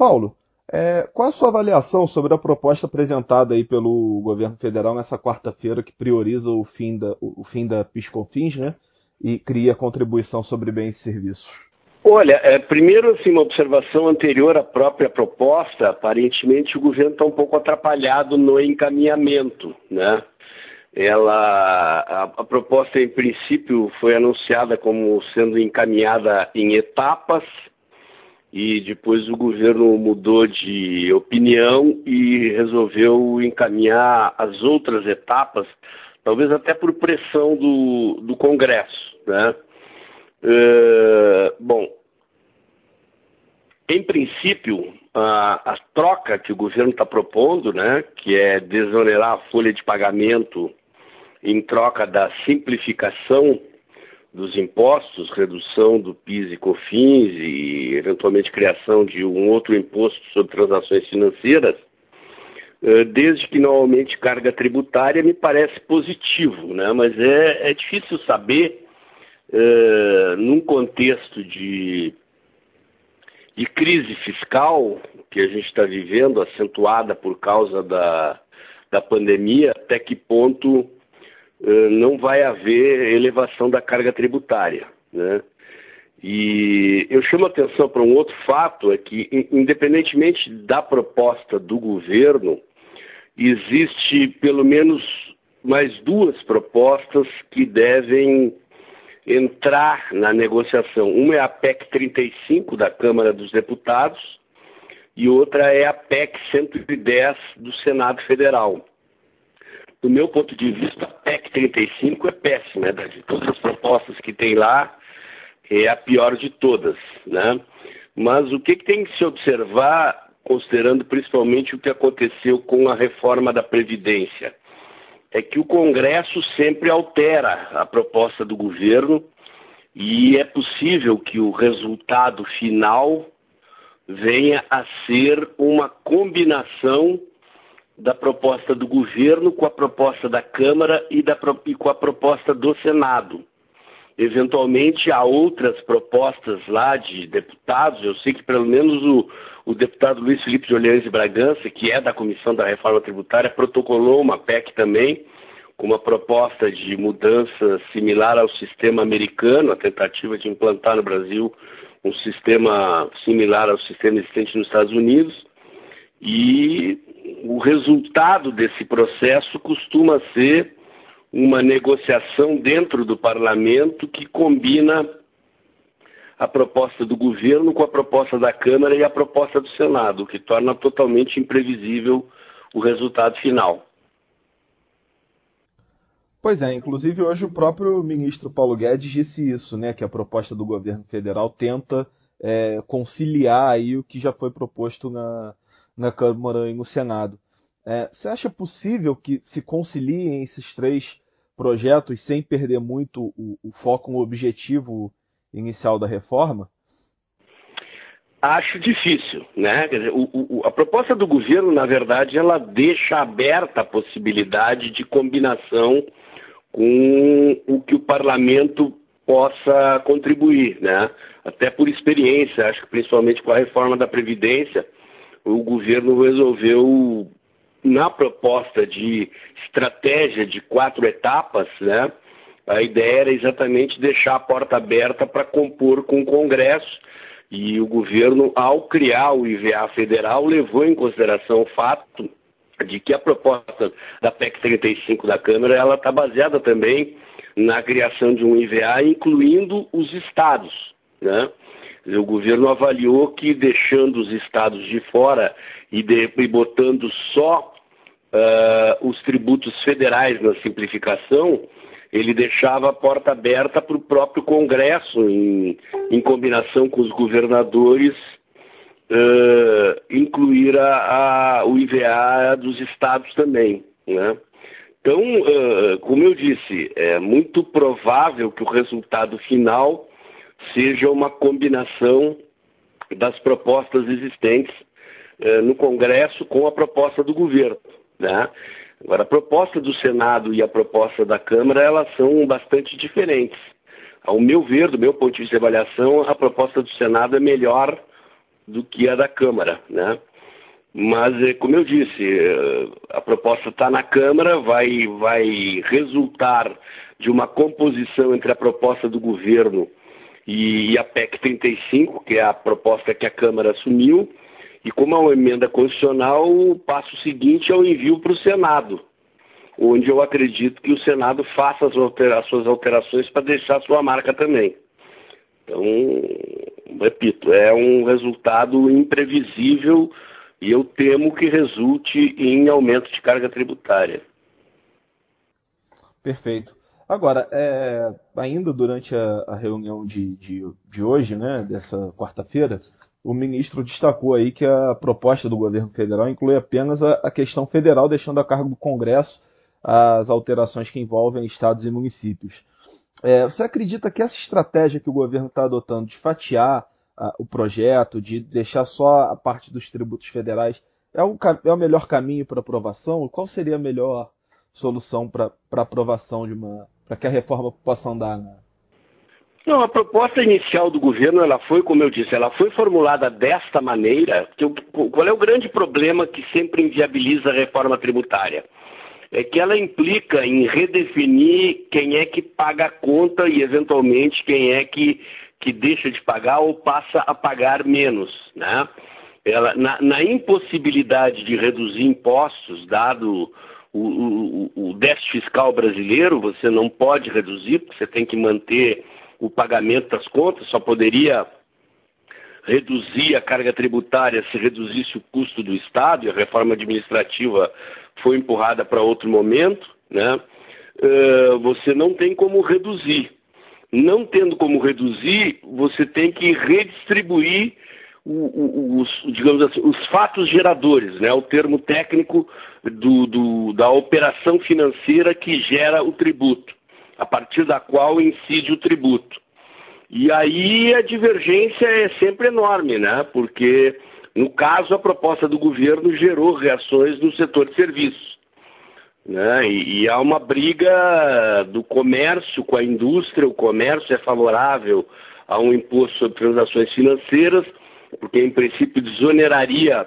Paulo, é, qual a sua avaliação sobre a proposta apresentada aí pelo governo federal nessa quarta-feira que prioriza o fim da, o fim da PiscoFins, né? E cria contribuição sobre bens e serviços? Olha, é, primeiro assim, uma observação anterior à própria proposta, aparentemente o governo está um pouco atrapalhado no encaminhamento, né? Ela, a, a proposta em princípio foi anunciada como sendo encaminhada em etapas, e depois o governo mudou de opinião e resolveu encaminhar as outras etapas, talvez até por pressão do, do Congresso. Né? Uh, bom, em princípio, a, a troca que o governo está propondo, né, que é desonerar a folha de pagamento em troca da simplificação dos impostos, redução do PIS e COFINS e eventualmente criação de um outro imposto sobre transações financeiras, eh, desde que não aumente carga tributária, me parece positivo, né? mas é, é difícil saber, uh, num contexto de, de crise fiscal que a gente está vivendo, acentuada por causa da, da pandemia, até que ponto não vai haver elevação da carga tributária. Né? E eu chamo a atenção para um outro fato, é que, independentemente da proposta do governo, existe pelo menos mais duas propostas que devem entrar na negociação. Uma é a PEC 35 da Câmara dos Deputados e outra é a PEC 110 do Senado Federal do meu ponto de vista, a PEC 35 é péssima. Né? De todas as propostas que tem lá, é a pior de todas. Né? Mas o que, que tem que se observar, considerando principalmente o que aconteceu com a reforma da Previdência? É que o Congresso sempre altera a proposta do governo e é possível que o resultado final venha a ser uma combinação da proposta do governo com a proposta da Câmara e, da, e com a proposta do Senado. Eventualmente há outras propostas lá de deputados, eu sei que pelo menos o, o deputado Luiz Felipe de Orleans e Bragança, que é da Comissão da Reforma Tributária, protocolou uma PEC também, com uma proposta de mudança similar ao sistema americano, a tentativa de implantar no Brasil um sistema similar ao sistema existente nos Estados Unidos. E o resultado desse processo costuma ser uma negociação dentro do parlamento que combina a proposta do governo com a proposta da Câmara e a proposta do Senado, o que torna totalmente imprevisível o resultado final. Pois é, inclusive hoje o próprio ministro Paulo Guedes disse isso, né, que a proposta do governo federal tenta é, conciliar aí o que já foi proposto na, na Câmara e no Senado. É, você acha possível que se conciliem esses três projetos sem perder muito o, o foco no objetivo inicial da reforma? Acho difícil, né? Dizer, o, o, a proposta do governo, na verdade, ela deixa aberta a possibilidade de combinação com o que o parlamento possa contribuir, né? Até por experiência, acho que principalmente com a reforma da Previdência, o governo resolveu, na proposta de estratégia de quatro etapas, né, a ideia era exatamente deixar a porta aberta para compor com o Congresso. E o governo, ao criar o IVA federal, levou em consideração o fato de que a proposta da PEC 35 da Câmara ela está baseada também na criação de um IVA, incluindo os estados. Né? O governo avaliou que deixando os estados de fora e, de, e botando só uh, os tributos federais na simplificação, ele deixava a porta aberta para o próprio Congresso, em, em, combinação com os governadores, uh, incluir a, a, o IVA dos estados também. Né? Então, uh, como eu disse, é muito provável que o resultado final seja uma combinação das propostas existentes eh, no Congresso com a proposta do governo. Né? Agora, a proposta do Senado e a proposta da Câmara, elas são bastante diferentes. Ao meu ver, do meu ponto de vista de avaliação, a proposta do Senado é melhor do que a da Câmara, né? Mas, é, como eu disse, é, a proposta está na Câmara, vai, vai resultar de uma composição entre a proposta do governo e a PEC 35, que é a proposta que a Câmara assumiu, e como é uma emenda constitucional, o passo seguinte é o envio para o Senado, onde eu acredito que o Senado faça as, suas alterações para deixar sua marca também. Então, repito, é um resultado imprevisível e eu temo que resulte em aumento de carga tributária. Perfeito. Agora, é, ainda durante a, a reunião de, de, de, hoje, né, dessa quarta-feira, o ministro destacou aí que a proposta do governo federal inclui apenas a, a questão federal, deixando a cargo do Congresso as alterações que envolvem estados e municípios. É, você acredita que essa estratégia que o governo está adotando de fatiar o projeto, de deixar só a parte dos tributos federais, é o, é o melhor caminho para aprovação? Qual seria a melhor solução para aprovação de uma. Para que a reforma possa andar? Né? Não, a proposta inicial do governo, ela foi, como eu disse, ela foi formulada desta maneira. Qual é o grande problema que sempre inviabiliza a reforma tributária? É que ela implica em redefinir quem é que paga a conta e, eventualmente, quem é que que deixa de pagar ou passa a pagar menos, né? Ela, na, na impossibilidade de reduzir impostos, dado o, o, o, déficit fiscal brasileiro, você não pode reduzir, porque você tem que manter o pagamento das contas, só poderia reduzir a carga tributária se reduzisse o custo do Estado, e a reforma administrativa foi empurrada para outro momento, né? Uh, você não tem como reduzir não tendo como reduzir, você tem que redistribuir os, digamos assim, os fatos geradores, né? o termo técnico do, do, da operação financeira que gera o tributo, a partir da qual incide o tributo. E aí a divergência é sempre enorme, né? porque, no caso, a proposta do governo gerou reações no setor de serviços. Né? E, e, há uma briga do comércio com a indústria, o comércio é favorável a um imposto sobre transações financeiras, porque em princípio desoneraria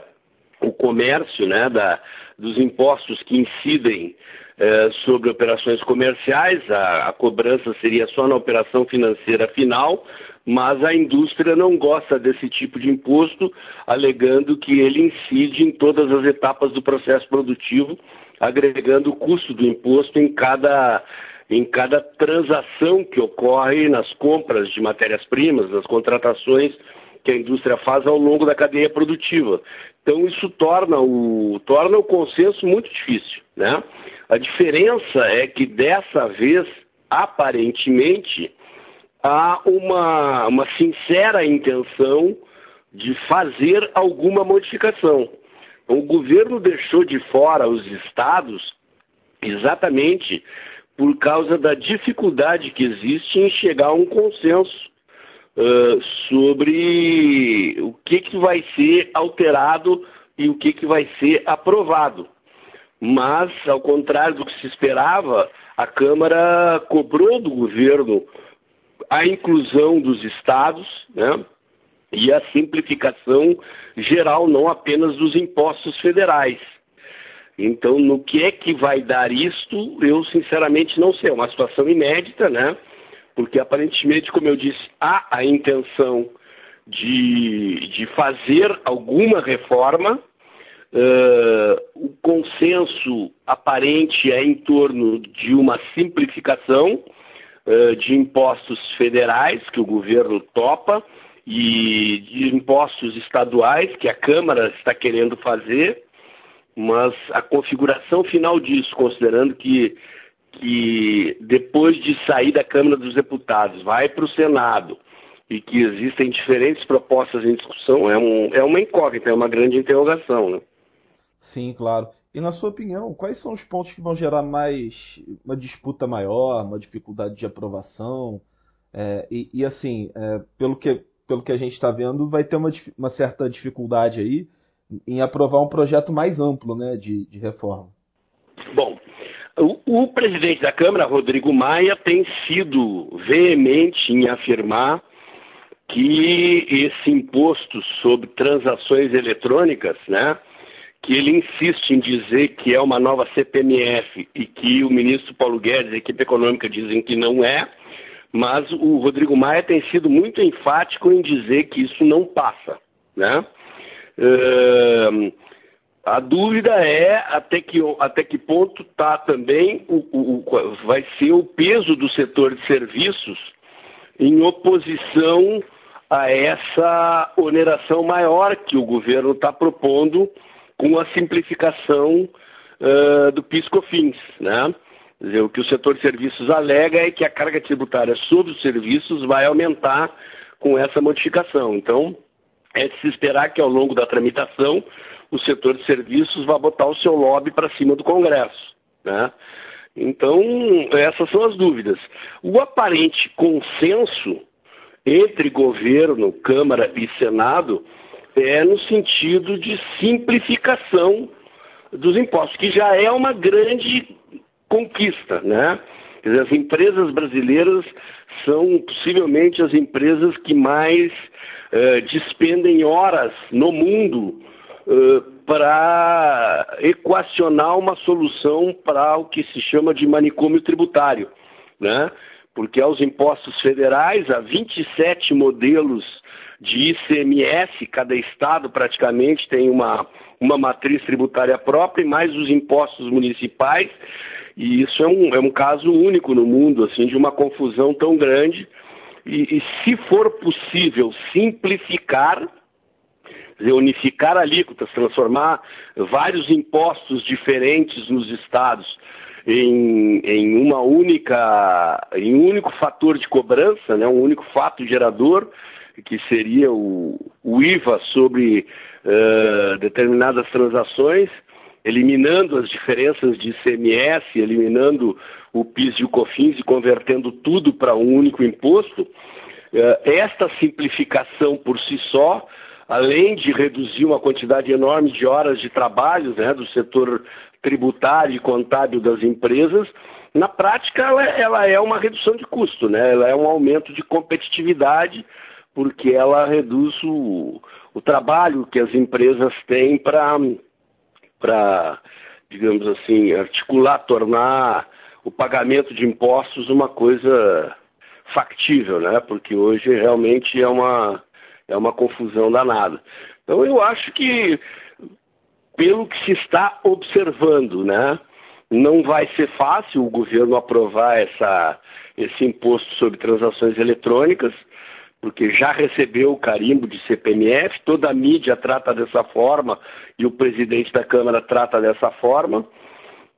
o comércio né, da, dos impostos que incidem eh, sobre operações comerciais, a, a cobrança seria só na operação financeira final, mas a indústria não gosta desse tipo de imposto, alegando que ele incide em todas as etapas do processo produtivo agregando o custo do imposto em cada, em cada transação que ocorre nas compras de matérias-primas, nas contratações que a indústria faz ao longo da cadeia produtiva. Então isso torna o, torna o consenso muito difícil. Né? A diferença é que dessa vez, aparentemente, há uma, uma sincera intenção de fazer alguma modificação. O governo deixou de fora os estados exatamente por causa da dificuldade que existe em chegar a um consenso uh, sobre o que, que vai ser alterado e o que, que vai ser aprovado. Mas, ao contrário do que se esperava, a Câmara cobrou do governo a inclusão dos estados, né? e a simplificação geral, não apenas dos impostos federais. Então, no que é que vai dar isto, eu sinceramente não sei. É uma situação inédita, né? Porque aparentemente, como eu disse, há a intenção de, de fazer alguma reforma. Uh, o consenso aparente é em torno de uma simplificação uh, de impostos federais que o governo topa e de impostos estaduais que a Câmara está querendo fazer, mas a configuração final disso, considerando que, que depois de sair da Câmara dos Deputados vai para o Senado e que existem diferentes propostas em discussão, é, um, é uma incógnita, é uma grande interrogação. Né? Sim, claro. E na sua opinião, quais são os pontos que vão gerar mais uma disputa maior, uma dificuldade de aprovação? É, e, e, assim, é, pelo que pelo que a gente está vendo, vai ter uma, uma, certa dificuldade aí em aprovar um projeto mais amplo né, de, de reforma. Bom, o, o, presidente da Câmara, Rodrigo Maia, tem sido veemente em afirmar que esse imposto sobre transações eletrônicas, né, que ele insiste em dizer que é uma nova CPMF e que o ministro Paulo Guedes e a equipe econômica dizem que não é, mas o Rodrigo Maia tem sido muito enfático em dizer que isso não passa, né? Uh, a dúvida é até que, até que ponto está também o, o, o, vai ser o peso do setor de serviços em oposição a essa oneração maior que o governo está propondo com a simplificação uh, do PIS/COFINS, né? O que o setor de serviços alega é que a carga tributária sobre os serviços vai aumentar com essa modificação. Então, é de se esperar que ao longo da tramitação o setor de serviços vá botar o seu lobby para cima do Congresso. Né? Então, essas são as dúvidas. O aparente consenso entre governo, Câmara e Senado é no sentido de simplificação dos impostos, que já é uma grande conquista, né? Quer dizer, as empresas brasileiras são possivelmente as empresas que mais uh, despendem horas no mundo para equacionar uma solução para o que se chama de manicômio tributário, né? Porque aos impostos federais, há 27 modelos de ICMS, cada estado praticamente tem uma, uma matriz tributária própria, e mais os impostos municipais, e isso é um, é um caso único no mundo, assim, de uma confusão tão grande. E, e se for possível simplificar, unificar alíquotas, transformar vários impostos diferentes nos estados em, em uma única, em um único fator de cobrança, né, um único fato gerador, que seria o, o IVA sobre uh, determinadas transações, eliminando as diferenças de ICMS, eliminando o PIS e o COFINS e convertendo tudo para um único imposto, uh, esta simplificação por si só, além de reduzir uma quantidade enorme de horas de trabalho né, do setor tributário e contábil das empresas, na prática ela, ela, é uma redução de custo, né? ela é um aumento de competitividade porque ela reduz o, o trabalho que as empresas têm para, digamos assim, articular, tornar o pagamento de impostos uma coisa factível, né? Porque hoje realmente é uma, é uma confusão danada. Então eu acho que, pelo que se está observando, né? Não vai ser fácil o governo aprovar essa, esse imposto sobre transações eletrônicas porque já recebeu o carimbo de CPMF, toda a mídia trata dessa forma e o presidente da Câmara trata dessa forma.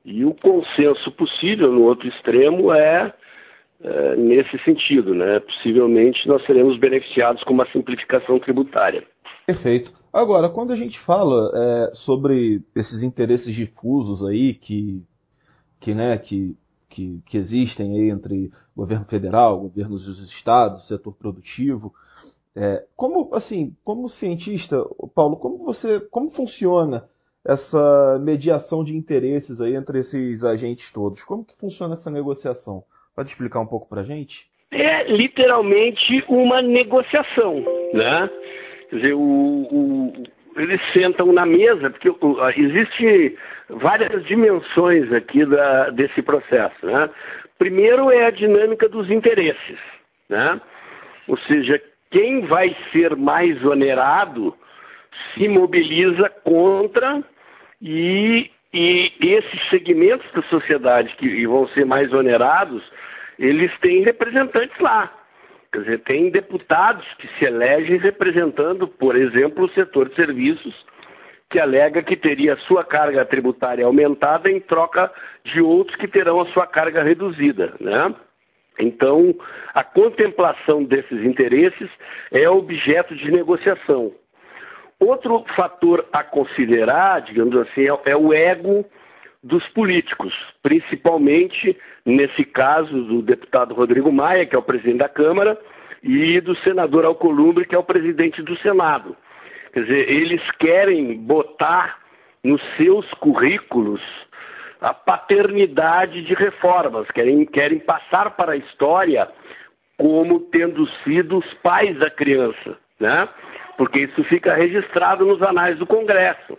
E o consenso possível no outro extremo é, é nesse sentido, né? Possivelmente nós seremos beneficiados com uma simplificação tributária. Perfeito. Agora, quando a gente fala é, sobre esses interesses difusos aí que, que, né, que que, que existem aí entre governo federal, governos dos estados, setor produtivo. É, como assim, como cientista, Paulo, como você, como funciona essa mediação de interesses aí entre esses agentes todos? Como que funciona essa negociação? Pode explicar um pouco para gente? É literalmente uma negociação, né? Quer dizer, o, o, eles sentam na mesa, porque existe várias dimensões aqui da, desse processo. Né? Primeiro é a dinâmica dos interesses, né? ou seja, quem vai ser mais onerado se mobiliza contra e, e esses segmentos da sociedade que vão ser mais onerados, eles têm representantes lá. Quer dizer, tem deputados que se elegem representando, por exemplo, o setor de serviços, que alega que teria sua carga tributária aumentada em troca de outros que terão a sua carga reduzida, né? Então, a contemplação desses interesses é objeto de negociação. Outro fator a considerar, digamos assim, é, é o ego dos políticos, principalmente nesse caso do deputado Rodrigo Maia, que é o presidente da Câmara, e do senador Alcolumbre, que é o presidente do Senado. Quer dizer, eles querem botar nos seus currículos a paternidade de reformas, querem, querem passar para a história como tendo sido os pais da criança, né? Porque isso fica registrado nos anais do Congresso.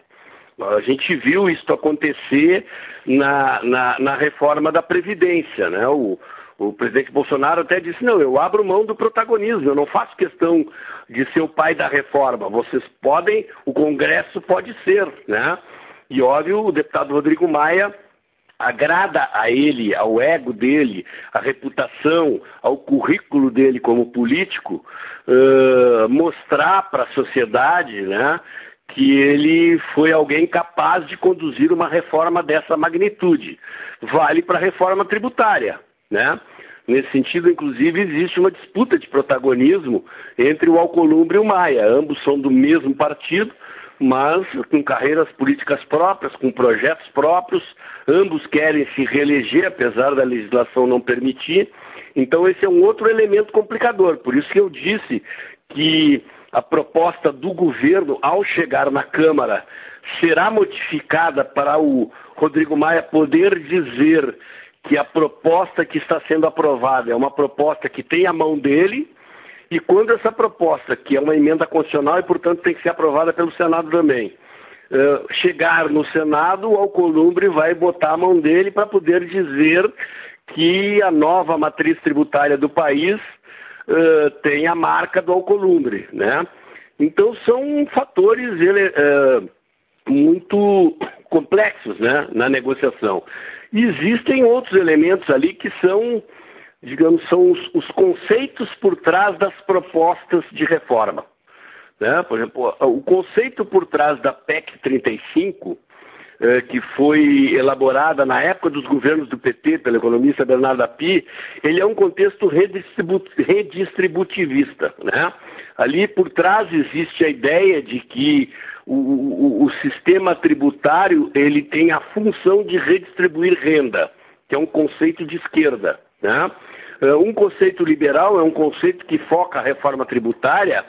A gente viu isso acontecer na, na, na reforma da Previdência, né? O, o presidente Bolsonaro até disse: não, eu abro mão do protagonismo, eu não faço questão de ser o pai da reforma. Vocês podem, o Congresso pode ser, né? E óbvio, o deputado Rodrigo Maia agrada a ele, ao ego dele, à reputação, ao currículo dele como político, uh, mostrar para a sociedade, né? Que ele foi alguém capaz de conduzir uma reforma dessa magnitude. Vale para a reforma tributária. Né? Nesse sentido, inclusive, existe uma disputa de protagonismo entre o Alcolumbre e o Maia. Ambos são do mesmo partido, mas com carreiras políticas próprias, com projetos próprios. Ambos querem se reeleger, apesar da legislação não permitir. Então, esse é um outro elemento complicador. Por isso que eu disse que a proposta do governo, ao chegar na Câmara, será modificada para o Rodrigo Maia poder dizer que a proposta que está sendo aprovada é uma proposta que tem a mão dele, e quando essa proposta, que é uma emenda constitucional e, portanto, tem que ser aprovada pelo Senado também, uh, chegar no Senado, o Alcolumbre vai botar a mão dele para poder dizer que a nova matriz tributária do país uh, tem a marca do Alcolumbre, né? Então, são fatores ele, uh, muito complexos né, na negociação. E existem outros elementos ali que são, digamos, são os, os conceitos por trás das propostas de reforma. Né? Por exemplo, o conceito por trás da PEC 35, eh, que foi elaborada na época dos governos do PT pelo economista Bernardo Api, ele é um contexto redistribu redistributivista. Né? Ali por trás existe a ideia de que o, o, o, sistema tributário ele tem a função de redistribuir renda, que é um conceito de esquerda. Né? Uh, um conceito liberal é um conceito que foca a reforma tributária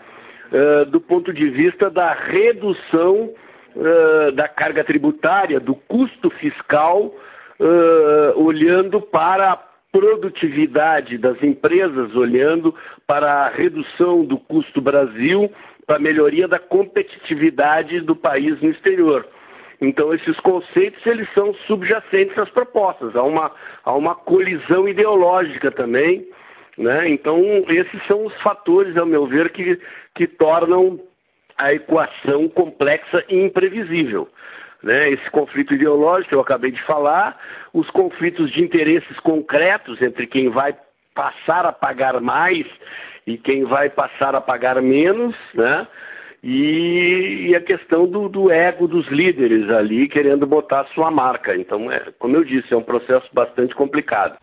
uh, do ponto de vista da redução uh, da carga tributária, do custo fiscal, olhando para a produtividade das empresas, olhando para a redução do custo Brasil para a melhoria da competitividade do país no exterior. Então, esses conceitos eles são subjacentes às propostas, há uma, há uma colisão ideológica também. Né? Então, esses são os fatores, ao meu ver, que, que tornam a equação complexa e imprevisível. Né? Esse conflito ideológico eu acabei de falar, os conflitos de interesses concretos entre quem vai passar a pagar mais e quem vai passar a pagar menos, né? E, e a questão do, do, ego dos líderes ali querendo botar sua marca. Então, é, como eu disse, é um processo bastante complicado.